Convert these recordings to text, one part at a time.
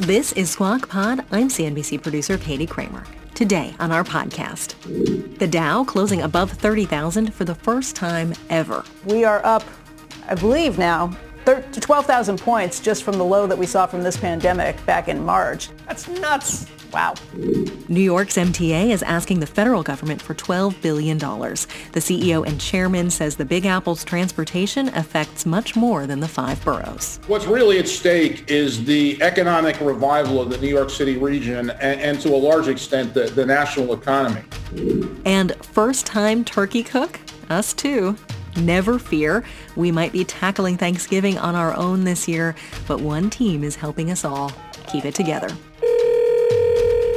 This is Squawk Pod. I'm CNBC producer Katie Kramer. Today on our podcast, the Dow closing above 30,000 for the first time ever. We are up, I believe now, 12,000 points just from the low that we saw from this pandemic back in March. That's nuts. Wow. New York's MTA is asking the federal government for $12 billion. The CEO and chairman says the Big Apple's transportation affects much more than the five boroughs. What's really at stake is the economic revival of the New York City region and, and to a large extent the, the national economy. And first-time turkey cook? Us too. Never fear, we might be tackling Thanksgiving on our own this year, but one team is helping us all keep it together.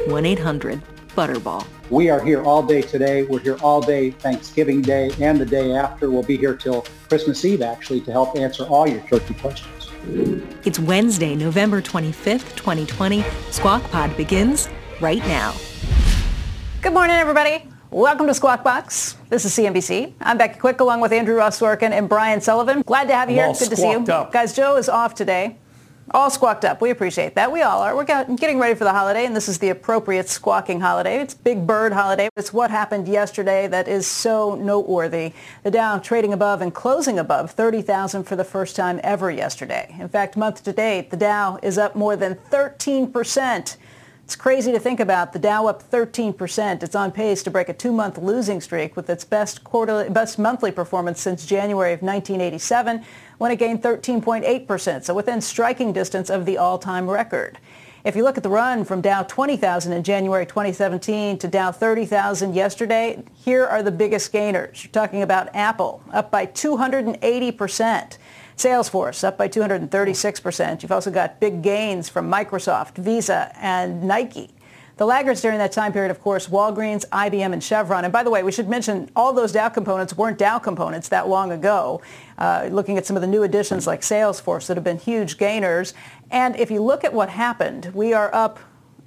1-800-BUTTERBALL. We are here all day today. We're here all day Thanksgiving Day and the day after. We'll be here till Christmas Eve, actually, to help answer all your turkey questions. It's Wednesday, November 25th, 2020. Squawk Pod begins right now. Good morning, everybody. Welcome to Squawk Box. This is CNBC. I'm Becky Quick along with Andrew Ross Sorkin and Brian Sullivan. Glad to have you I'm here. Good to see you. Up. Guys, Joe is off today. All squawked up. We appreciate that. We all are. We're getting ready for the holiday, and this is the appropriate squawking holiday. It's Big Bird holiday. It's what happened yesterday that is so noteworthy. The Dow trading above and closing above 30,000 for the first time ever yesterday. In fact, month to date, the Dow is up more than 13 percent. It's crazy to think about. The Dow up 13%. It's on pace to break a two-month losing streak with its best quarterly, best monthly performance since January of 1987 when it gained 13.8%, so within striking distance of the all-time record. If you look at the run from Dow 20,000 in January 2017 to Dow 30,000 yesterday, here are the biggest gainers. You're talking about Apple, up by 280%. Salesforce up by 236%. You've also got big gains from Microsoft, Visa, and Nike. The laggards during that time period, of course, Walgreens, IBM, and Chevron. And by the way, we should mention all those Dow components weren't Dow components that long ago. Uh, looking at some of the new additions like Salesforce that have been huge gainers. And if you look at what happened, we are up,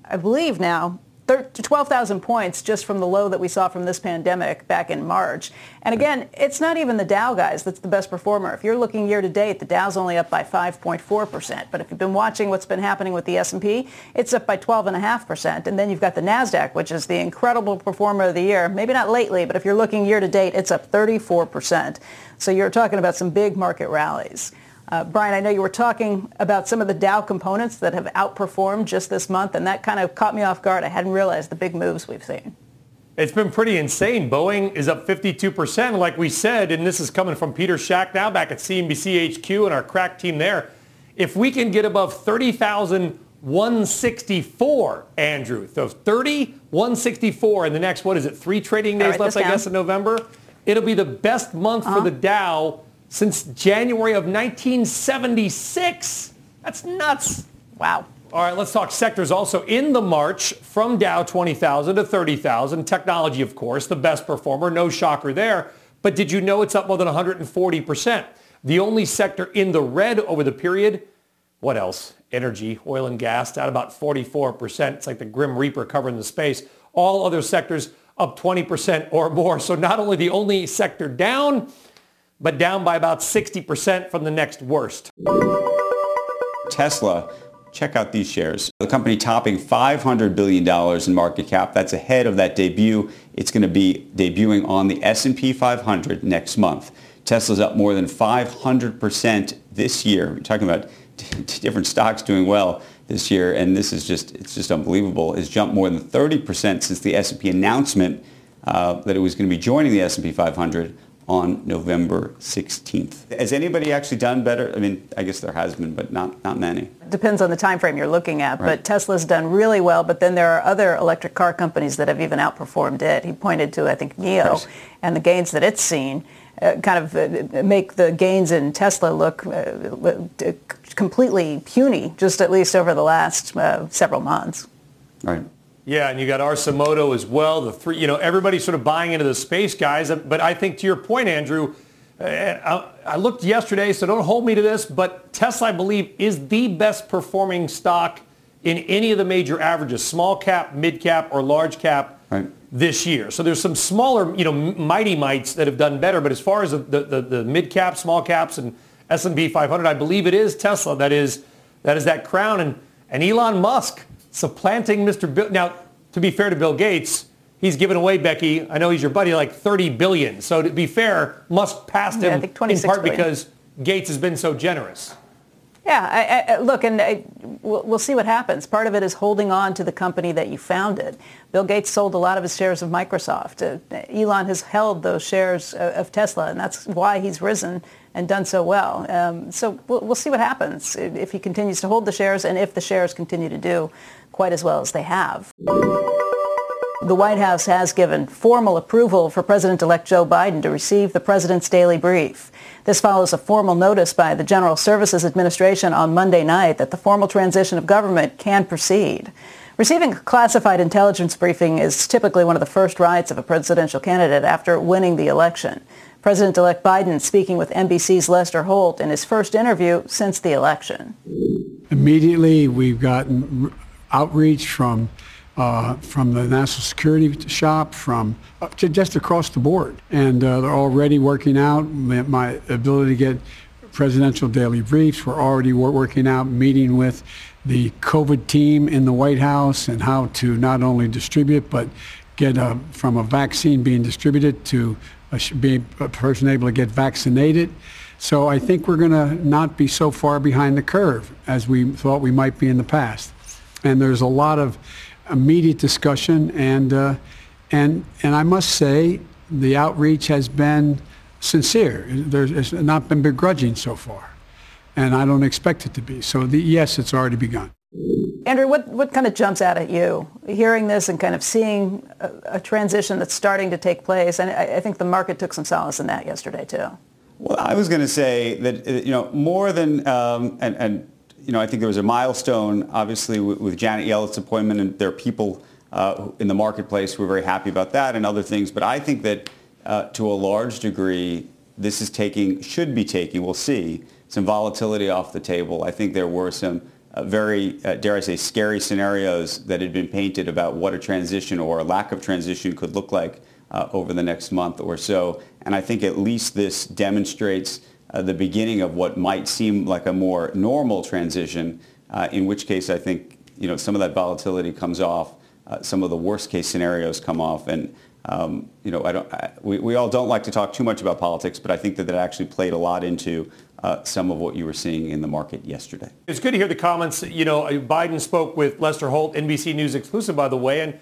I believe now, 12,000 points just from the low that we saw from this pandemic back in March. And again, it's not even the Dow guys that's the best performer. If you're looking year to date, the Dow's only up by 5.4%. But if you've been watching what's been happening with the S&P, it's up by 12.5%. And then you've got the NASDAQ, which is the incredible performer of the year. Maybe not lately, but if you're looking year to date, it's up 34%. So you're talking about some big market rallies. Uh, Brian, I know you were talking about some of the Dow components that have outperformed just this month, and that kind of caught me off guard. I hadn't realized the big moves we've seen. It's been pretty insane. Boeing is up 52%, like we said, and this is coming from Peter Schacknow back at CNBC HQ and our crack team there. If we can get above 30,164, Andrew, so 30, 164 in the next, what is it, three trading days left, I guess, in November, it'll be the best month uh-huh. for the Dow since January of 1976. That's nuts. Wow. All right, let's talk sectors also in the March from Dow 20,000 to 30,000. Technology, of course, the best performer. No shocker there. But did you know it's up more than 140%? The only sector in the red over the period, what else? Energy, oil and gas, down about 44%. It's like the Grim Reaper covering the space. All other sectors up 20% or more. So not only the only sector down, but down by about 60% from the next worst. Tesla, check out these shares. The company topping $500 billion in market cap. That's ahead of that debut. It's going to be debuting on the S&P 500 next month. Tesla's up more than 500% this year. We're talking about different stocks doing well this year, and this is just, it's just unbelievable. It's jumped more than 30% since the S&P announcement uh, that it was going to be joining the S&P 500 on November 16th. Has anybody actually done better? I mean, I guess there has been, but not, not many. Depends on the time frame you're looking at, right. but Tesla's done really well, but then there are other electric car companies that have even outperformed it. He pointed to, I think, NIO and the gains that it's seen. uh, kind of uh, make the gains in Tesla look uh, completely puny, just at least over the last uh, several months. Right. Yeah, and you got Arcimoto as well. The three, you know, everybody's sort of buying into the space guys. But I think to your point, Andrew, uh, I looked yesterday, so don't hold me to this, but Tesla, I believe, is the best performing stock in any of the major averages, small cap, mid cap, or large cap right. this year. So there's some smaller, you know, mighty mites that have done better. But as far as the, the, the mid cap, small caps, and S&P 500, I believe it is Tesla that is that is that crown. And, and Elon Musk supplanting Mr. Bill. Now, to be fair to Bill Gates, he's given away Becky. I know he's your buddy, like 30 billion. So to be fair, Musk passed him yeah, in part billion. because Gates has been so generous. Yeah, I, I, look, and I, we'll, we'll, see what happens. Part of it is holding on to the company that you founded. Bill Gates sold a lot of his shares of Microsoft. Uh, Elon has held those shares of, of, Tesla, and that's why he's risen and done so well. Um, so we'll, we'll, see what happens if he continues to hold the shares and if the shares continue to do quite as well as they have. The White House has given formal approval for President-elect Joe Biden to receive the president's daily brief. This follows a formal notice by the General Services Administration on Monday night that the formal transition of government can proceed. Receiving a classified intelligence briefing is typically one of the first rights of a presidential candidate after winning the election. President-elect Biden speaking with NBC's Lester Holt in his first interview since the election. Immediately, we've gotten outreach from uh, from the national security shop, from uh, just across the board. And uh, they're already working out my ability to get presidential daily briefs. We're already working out meeting with the COVID team in the White House and how to not only distribute, but get a, from a vaccine being distributed to a, be a person able to get vaccinated. So I think we're going to not be so far behind the curve as we thought we might be in the past. And there's a lot of immediate discussion, and uh, and and I must say the outreach has been sincere. There's it's not been begrudging so far, and I don't expect it to be. So the, yes, it's already begun. Andrew, what, what kind of jumps out at you hearing this and kind of seeing a, a transition that's starting to take place? And I, I, think the market took some solace in that yesterday too. Well, I was going to say that you know more than um, and, and you know, I think there was a milestone, obviously, with, with Janet Yellen's appointment, and there are people uh, in the marketplace who are very happy about that and other things. But I think that uh, to a large degree, this is taking, should be taking, we'll see, some volatility off the table. I think there were some uh, very, uh, dare I say, scary scenarios that had been painted about what a transition or a lack of transition could look like uh, over the next month or so. And I think at least this demonstrates uh, the beginning of what might seem like a more normal transition, uh, in which case I think you know some of that volatility comes off, uh, some of the worst case scenarios come off, and um, you know I don't, I, we, we all don't like to talk too much about politics, but I think that that actually played a lot into uh, some of what you were seeing in the market yesterday. It's good to hear the comments. You know, Biden spoke with Lester Holt, NBC News exclusive, by the way, and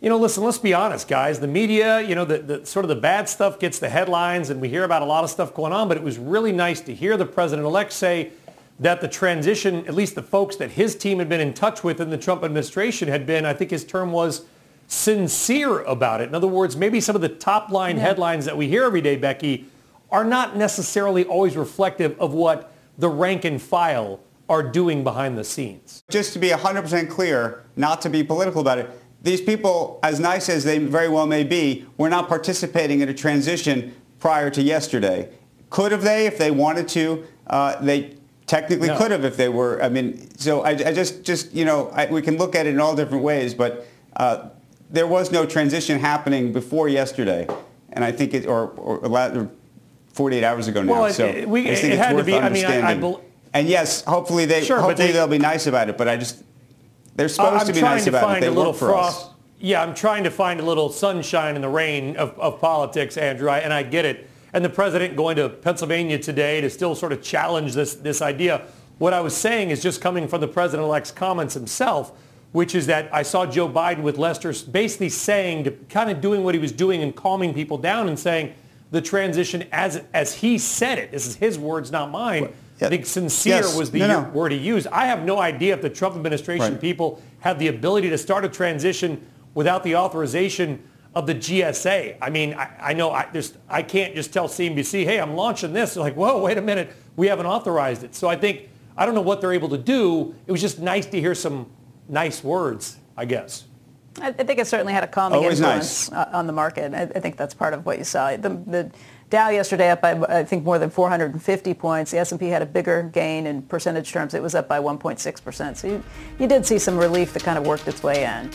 you know, listen, let's be honest, guys. The media, you know, the, the, sort of the bad stuff gets the headlines, and we hear about a lot of stuff going on, but it was really nice to hear the president-elect say that the transition, at least the folks that his team had been in touch with in the Trump administration had been, I think his term was, sincere about it. In other words, maybe some of the top line yeah. headlines that we hear every day, Becky, are not necessarily always reflective of what the rank and file are doing behind the scenes. Just to be 100% clear, not to be political about it, these people, as nice as they very well may be, were not participating in a transition prior to yesterday. Could have they, if they wanted to? Uh, they technically no. could have if they were. I mean, so I, I just, just you know, I, we can look at it in all different ways, but uh, there was no transition happening before yesterday, and I think it, or, or, or 48 hours ago now. Well, so it, we, I think it it's had to be. I mean, I, I and yes, hopefully they, sure, hopefully they, they'll be nice about it. But I just, they're supposed I'm to be nice to about it. They a little for frost. Us. Yeah, I'm trying to find a little sunshine in the rain of, of politics, Andrew, I, and I get it. And the president going to Pennsylvania today to still sort of challenge this, this idea. What I was saying is just coming from the president-elect's comments himself, which is that I saw Joe Biden with Lester basically saying, to, kind of doing what he was doing and calming people down and saying the transition as, as he said it, this is his words, not mine, I think sincere yes. was the no, no. word he used. I have no idea if the Trump administration right. people have the ability to start a transition without the authorization of the GSA. I mean, I, I know I just I can't just tell CNBC, hey, I'm launching this. They're like, whoa, wait a minute, we haven't authorized it. So I think I don't know what they're able to do. It was just nice to hear some nice words, I guess. I think it certainly had a calming Always influence nice. on the market. I, I think that's part of what you saw. The, the Dow yesterday up by I think more than 450 points. The S&P had a bigger gain in percentage terms. It was up by 1.6 percent. So you, you did see some relief that kind of worked its way in.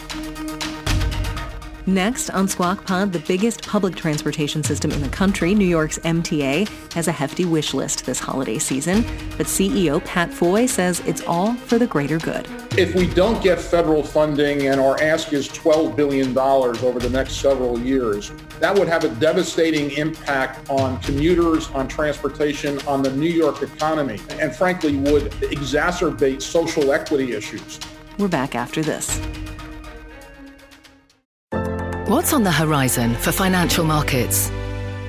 Next on Squawk Pod, the biggest public transportation system in the country, New York's MTA, has a hefty wish list this holiday season. But CEO Pat Foye says it's all for the greater good. If we don't get federal funding and our ask is $12 billion over the next several years, that would have a devastating impact on commuters, on transportation, on the New York economy, and frankly would exacerbate social equity issues. We're back after this. What's on the horizon for financial markets?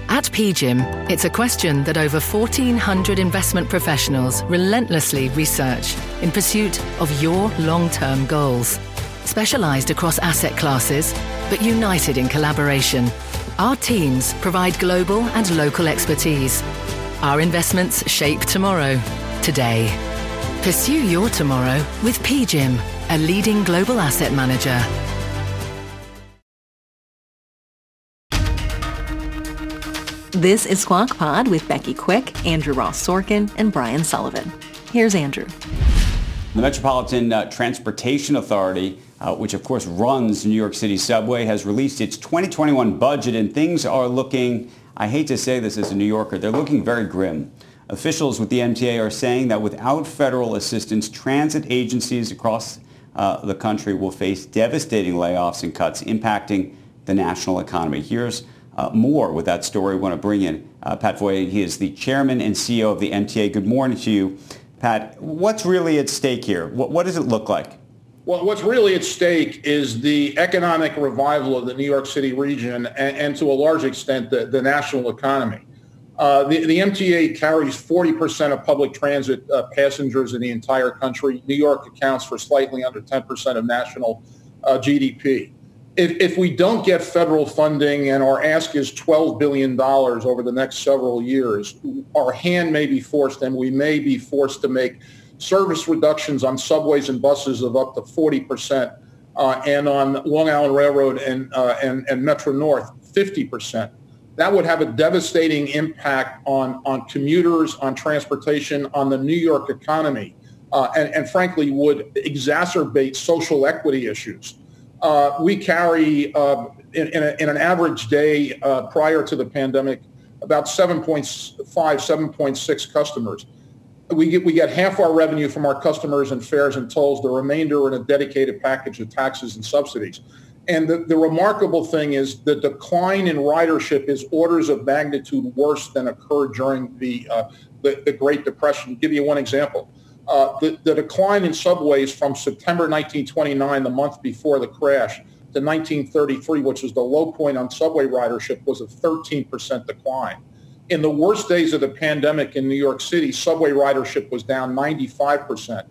At PGIM, it's a question that over 1,400 investment professionals relentlessly research in pursuit of your long-term goals. Specialized across asset classes, but united in collaboration, our teams provide global and local expertise. Our investments shape tomorrow, today. Pursue your tomorrow with PGIM, a leading global asset manager. This is Squawk Pod with Becky Quick, Andrew Ross Sorkin, and Brian Sullivan. Here's Andrew. The Metropolitan uh, Transportation Authority, uh, which of course runs New York City subway, has released its 2021 budget and things are looking, I hate to say this as a New Yorker, they're looking very grim. Officials with the MTA are saying that without federal assistance, transit agencies across uh, the country will face devastating layoffs and cuts impacting the national economy. Here's uh, more with that story. We want to bring in uh, Pat Foye. He is the chairman and CEO of the MTA. Good morning to you, Pat. What's really at stake here? What, what does it look like? Well, what's really at stake is the economic revival of the New York City region and, and to a large extent the, the national economy. Uh, the, the, MTA carries 40% of public transit uh, passengers in the entire country. New York accounts for slightly under 10% of national uh, GDP if, if we don't get federal funding and our ask is $12 billion over the next several years, our hand may be forced and we may be forced to make service reductions on subways and buses of up to 40% uh, and on Long Island Railroad and, uh, and, and Metro North, 50%. That would have a devastating impact on, on commuters, on transportation, on the New York economy, uh, and, and frankly would exacerbate social equity issues. Uh, we carry uh, in, in, a, in, an average day uh, prior to the pandemic about 7.5, 7.6 customers. We get, we get half our revenue from our customers in fares and tolls, the remainder in a dedicated package of taxes and subsidies. And the, the remarkable thing is the decline in ridership is orders of magnitude worse than occurred during the, uh, the, the Great Depression. I'll give you one example. Uh, the, the, decline in subways from September 1929, the month before the crash, to 1933, which was the low point on subway ridership, was a 13% decline. In the worst days of the pandemic in New York City, subway ridership was down 95%.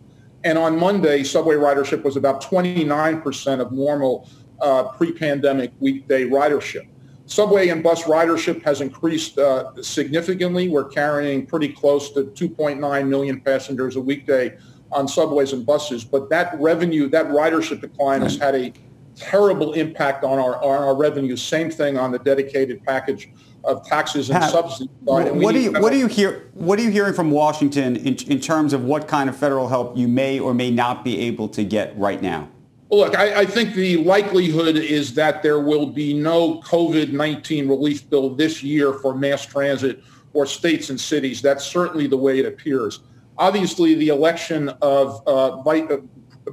And on Monday, subway ridership was about 29% of normal uh, pre-pandemic weekday ridership. Subway and bus ridership has increased uh, significantly. We're carrying pretty close to 2.9 million passengers a weekday on subways and buses. But that revenue, that ridership decline has had a terrible impact on our, on our revenue. Same thing on the dedicated package of taxes and Pat, subsidies. What do you what do you hear what are you hearing from Washington in, in terms of what kind of federal help you may or may not be able to get right now? Well, look, I, I, think the likelihood is that there will be no COVID-19 relief bill this year for mass transit or states and cities. That's certainly the way it appears. Obviously, the election of uh, uh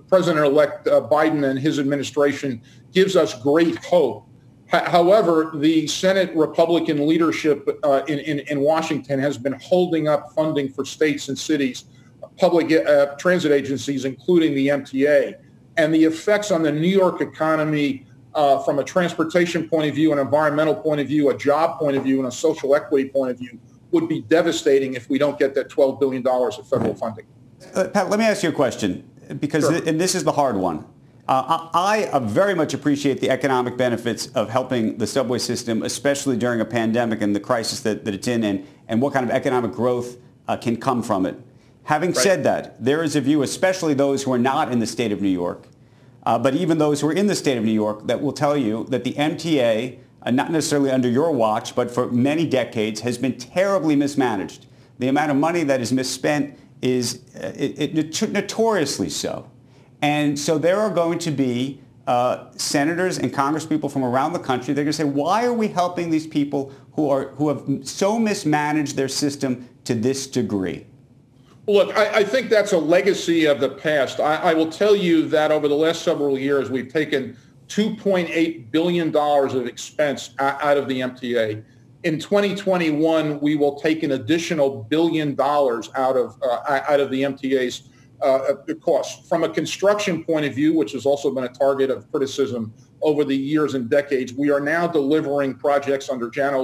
President-elect uh, Biden and his administration gives us great hope. However, the Senate Republican leadership uh, in, in, in, Washington has been holding up funding for states and cities, public uh, transit agencies, including the MTA and the effects on the New York economy uh, from a transportation point of view, an environmental point of view, a job point of view, and a social equity point of view would be devastating if we don't get that $12 billion of federal funding. Uh, Pat, let me ask you a question, because sure. th- and this is the hard one. Uh, I, I very much appreciate the economic benefits of helping the subway system, especially during a pandemic and the crisis that, that it's in, and, and what kind of economic growth uh, can come from it. Having right. said that, there is a view, especially those who are not in the state of New York, uh, but even those who are in the state of New York, that will tell you that the MTA, uh, not necessarily under your watch, but for many decades, has been terribly mismanaged. The amount of money that is misspent is uh, it, it, notoriously so. And so there are going to be uh, senators and congresspeople from around the country. They're going to say, why are we helping these people who, are, who have so mismanaged their system to this degree? Look, I, I think that's a legacy of the past. I, I will tell you that over the last several years, we've taken $2.8 billion of expense out of the MTA. In 2021, we will take an additional billion dollars out of uh, out of the MTA's uh, costs. From a construction point of view, which has also been a target of criticism over the years and decades, we are now delivering projects under Janno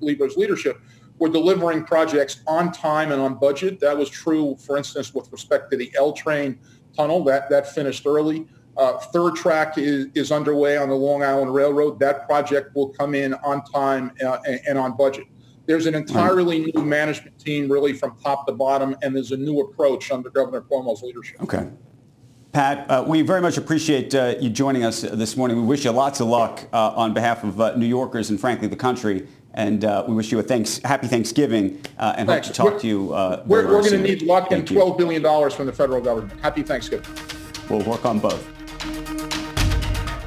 Lieber's leadership. We're delivering projects on time and on budget. That was true, for instance, with respect to the L train tunnel. That, that finished early. Uh, third track is, is underway on the Long Island Railroad. That project will come in on time uh, and, and on budget. There's an entirely new management team, really from top to bottom, and there's a new approach under Governor Cuomo's leadership. Okay. Pat, uh, we very much appreciate uh, you joining us this morning. We wish you lots of luck uh, on behalf of uh, New Yorkers and, frankly, the country. And uh, we wish you a thanks, happy Thanksgiving uh, and Thanks. hope to talk we're, to you. we're, we're going to need luck Thank and $12 billion from the federal government. Happy Thanksgiving. We'll work on both.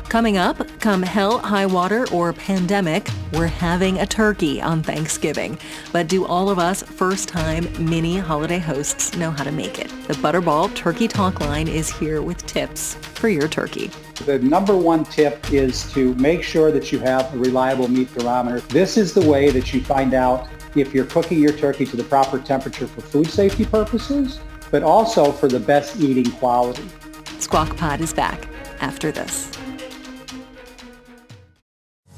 Coming up, come hell, high water, or pandemic, we're having a turkey on Thanksgiving. But do all of us first-time mini holiday hosts know how to make it? The Butterball Turkey Talk Line is here with tips for your turkey. The number one tip is to make sure that you have a reliable meat thermometer. This is the way that you find out if you're cooking your turkey to the proper temperature for food safety purposes, but also for the best eating quality. Squawk Pod is back after this.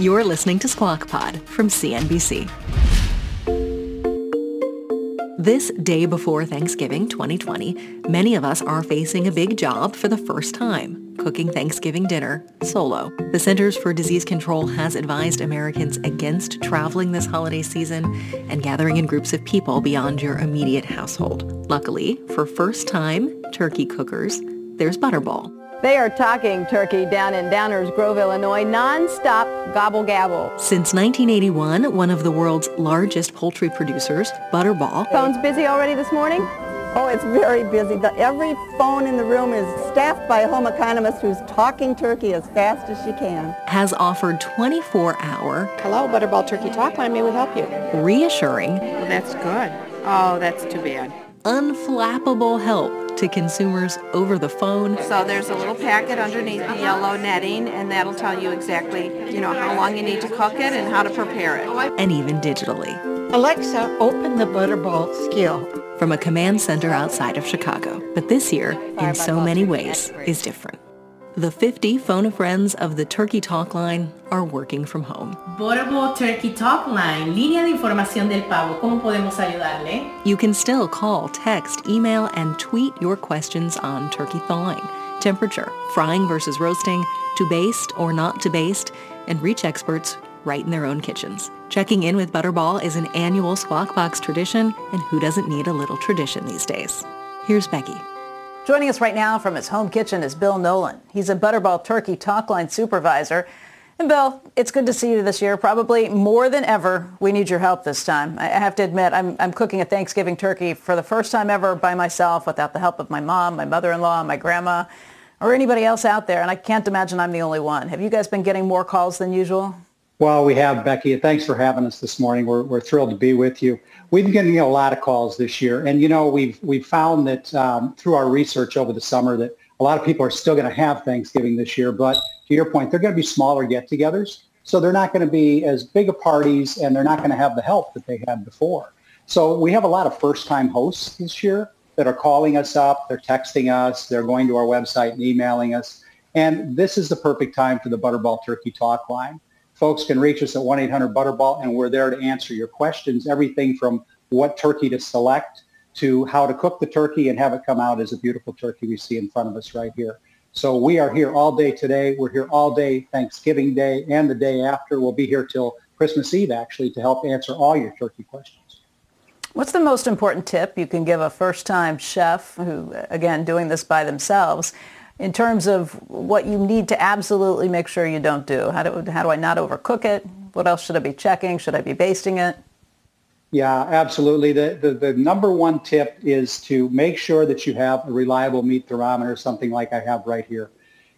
You're listening to Squawk Pod from CNBC. This day before Thanksgiving 2020, many of us are facing a big job for the first time, cooking Thanksgiving dinner solo. The Centers for Disease Control has advised Americans against traveling this holiday season and gathering in groups of people beyond your immediate household. Luckily, for first-time turkey cookers, there's Butterball they are talking turkey down in Downers Grove, Illinois, nonstop gobble gabble. Since 1981, one of the world's largest poultry producers, Butterball. Phone's busy already this morning? Oh, it's very busy. The, every phone in the room is staffed by a home economist who's talking turkey as fast as she can. Has offered 24-hour... Hello, Butterball Turkey Talk Line. May we help you? Reassuring... Well, that's good. Oh, that's too bad. Unflappable help to consumers over the phone. So there's a little packet underneath the yellow netting and that'll tell you exactly, you know, how long you need to cook it and how to prepare it. And even digitally. Alexa, open the Butterball skill. From a command center outside of Chicago. But this year, in so many ways, is different. The 50 phone friends of the Turkey Talk Line are working from home. Butterball Turkey Talk Line, línea de información del pavo. ¿Cómo podemos ayudarle? You can still call, text, email, and tweet your questions on turkey thawing, temperature, frying versus roasting, to baste or not to baste, and reach experts right in their own kitchens. Checking in with Butterball is an annual Squawk Box tradition, and who doesn't need a little tradition these days? Here's Becky. Joining us right now from his home kitchen is Bill Nolan. He's a Butterball Turkey Talkline supervisor. And Bill, it's good to see you this year. Probably more than ever, we need your help this time. I have to admit, I'm, I'm cooking a Thanksgiving turkey for the first time ever by myself without the help of my mom, my mother-in-law, my grandma, or anybody else out there. And I can't imagine I'm the only one. Have you guys been getting more calls than usual? Well, we have, Becky. Thanks for having us this morning. We're, we're thrilled to be with you. We've been getting a lot of calls this year. And, you know, we've, we've found that um, through our research over the summer that a lot of people are still going to have Thanksgiving this year. But to your point, they're going to be smaller get-togethers. So they're not going to be as big of parties and they're not going to have the help that they had before. So we have a lot of first-time hosts this year that are calling us up. They're texting us. They're going to our website and emailing us. And this is the perfect time for the Butterball Turkey Talk line. Folks can reach us at 1-800-BUTTERBALL, and we're there to answer your questions, everything from what turkey to select to how to cook the turkey and have it come out as a beautiful turkey we see in front of us right here. So we are here all day today. We're here all day Thanksgiving Day and the day after. We'll be here till Christmas Eve, actually, to help answer all your turkey questions. What's the most important tip you can give a first-time chef who, again, doing this by themselves in terms of what you need to absolutely make sure you don't do? How do, how do I not overcook it? What else should I be checking? Should I be basting it? Yeah, absolutely. The, the, the number one tip is to make sure that you have a reliable meat thermometer, something like I have right here.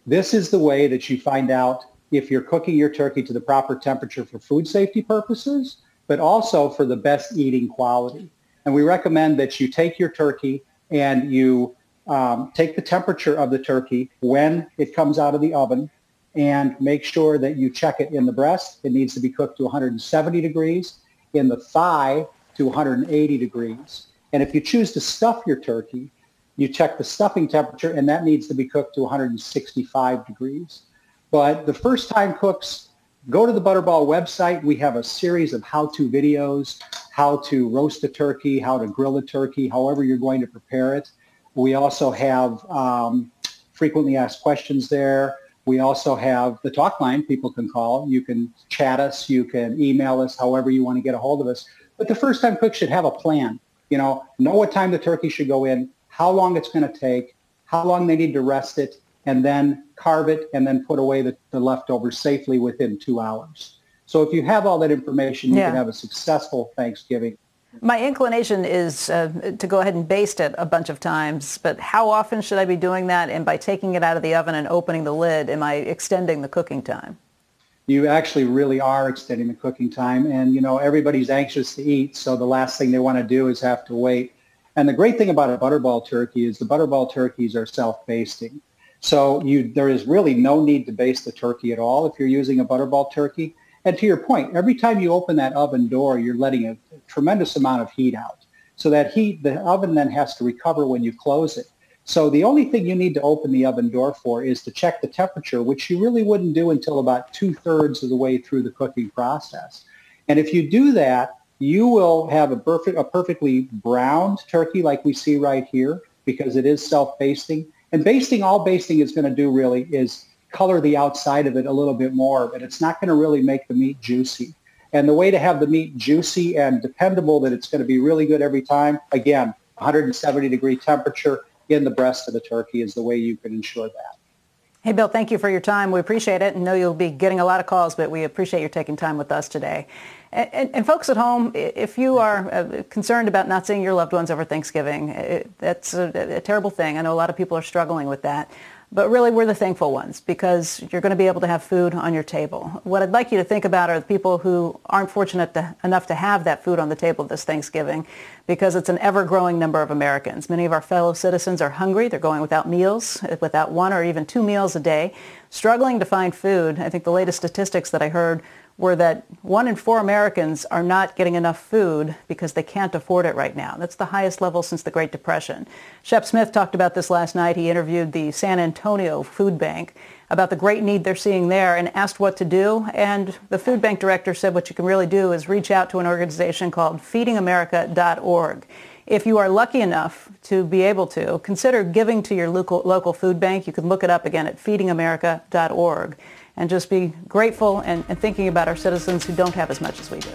This is the way that you find out if you're cooking your turkey to the proper temperature for food safety purposes, but also for the best eating quality. And we recommend that you take your turkey and you um, take the temperature of the turkey when it comes out of the oven and make sure that you check it in the breast. It needs to be cooked to 170 degrees, in the thigh to 180 degrees. And if you choose to stuff your turkey, you check the stuffing temperature and that needs to be cooked to 165 degrees. But the first time cooks, go to the Butterball website. We have a series of how-to videos, how to roast a turkey, how to grill a turkey, however you're going to prepare it. We also have um, frequently asked questions there. We also have the talk line people can call. You can chat us. You can email us, however you want to get a hold of us. But the first time cook should have a plan. You know, know what time the turkey should go in, how long it's going to take, how long they need to rest it, and then carve it and then put away the, the leftovers safely within two hours. So if you have all that information, you Yeah. can have a successful Thanksgiving. My inclination is uh, to go ahead and baste it a bunch of times, but how often should I be doing that? And by taking it out of the oven and opening the lid, am I extending the cooking time? you actually really are extending the cooking time and you know everybody's anxious to eat so the last thing they want to do is have to wait and the great thing about a butterball turkey is the butterball turkeys are self-basting so you there is really no need to baste the turkey at all if you're using a butterball turkey and to your point every time you open that oven door you're letting a tremendous amount of heat out so that heat the oven then has to recover when you close it so the only thing you need to open the oven door for is to check the temperature, which you really wouldn't do until about two-thirds of the way through the cooking process. And if you do that, you will have a, perfect, a perfectly browned turkey like we see right here because it is self-basting. And basting, all basting is going to do really is color the outside of it a little bit more, but it's not going to really make the meat juicy. And the way to have the meat juicy and dependable that it's going to be really good every time, again, 170 degree temperature in the breast of the turkey is the way you can ensure that. Hey, Bill, thank you for your time. We appreciate it. and know you'll be getting a lot of calls, but we appreciate your taking time with us today. And, and, and folks at home, if you are uh, concerned about not seeing your loved ones over Thanksgiving, it, that's a, a terrible thing. I know a lot of people are struggling with that. But really, we're the thankful ones because you're going to be able to have food on your table. What I'd like you to think about are the people who aren't fortunate to, enough to have that food on the table this Thanksgiving because it's an ever-growing number of Americans. Many of our fellow citizens are hungry. They're going without meals, without one or even two meals a day, struggling to find food. I think the latest statistics that I heard were that one in four Americans are not getting enough food because they can't afford it right now. That's the highest level since the Great Depression. Shep Smith talked about this last night. He interviewed the San Antonio Food Bank about the great need they're seeing there and asked what to do. And the food bank director said what you can really do is reach out to an organization called feedingamerica.org. If you are lucky enough to be able to, consider giving to your local, local food bank. You can look it up again at feedingamerica.org and just be grateful and, and thinking about our citizens who don't have as much as we do.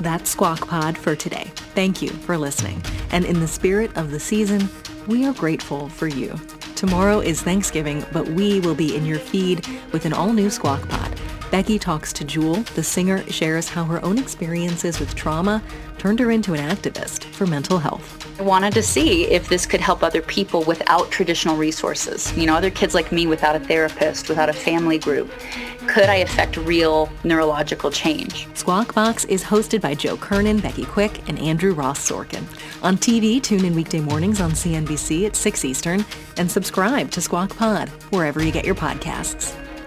That's Squawk Pod for today. Thank you for listening. And in the spirit of the season, we are grateful for you. Tomorrow is Thanksgiving, but we will be in your feed with an all-new Squawk Pod. Becky talks to Jewel. The singer shares how her own experiences with trauma turned her into an activist for mental health. I wanted to see if this could help other people without traditional resources. You know, other kids like me without a therapist, without a family group. Could I affect real neurological change? Squawk Box is hosted by Joe Kernan, Becky Quick, and Andrew Ross Sorkin. On TV, tune in weekday mornings on CNBC at 6 Eastern and subscribe to Squawk Pod wherever you get your podcasts.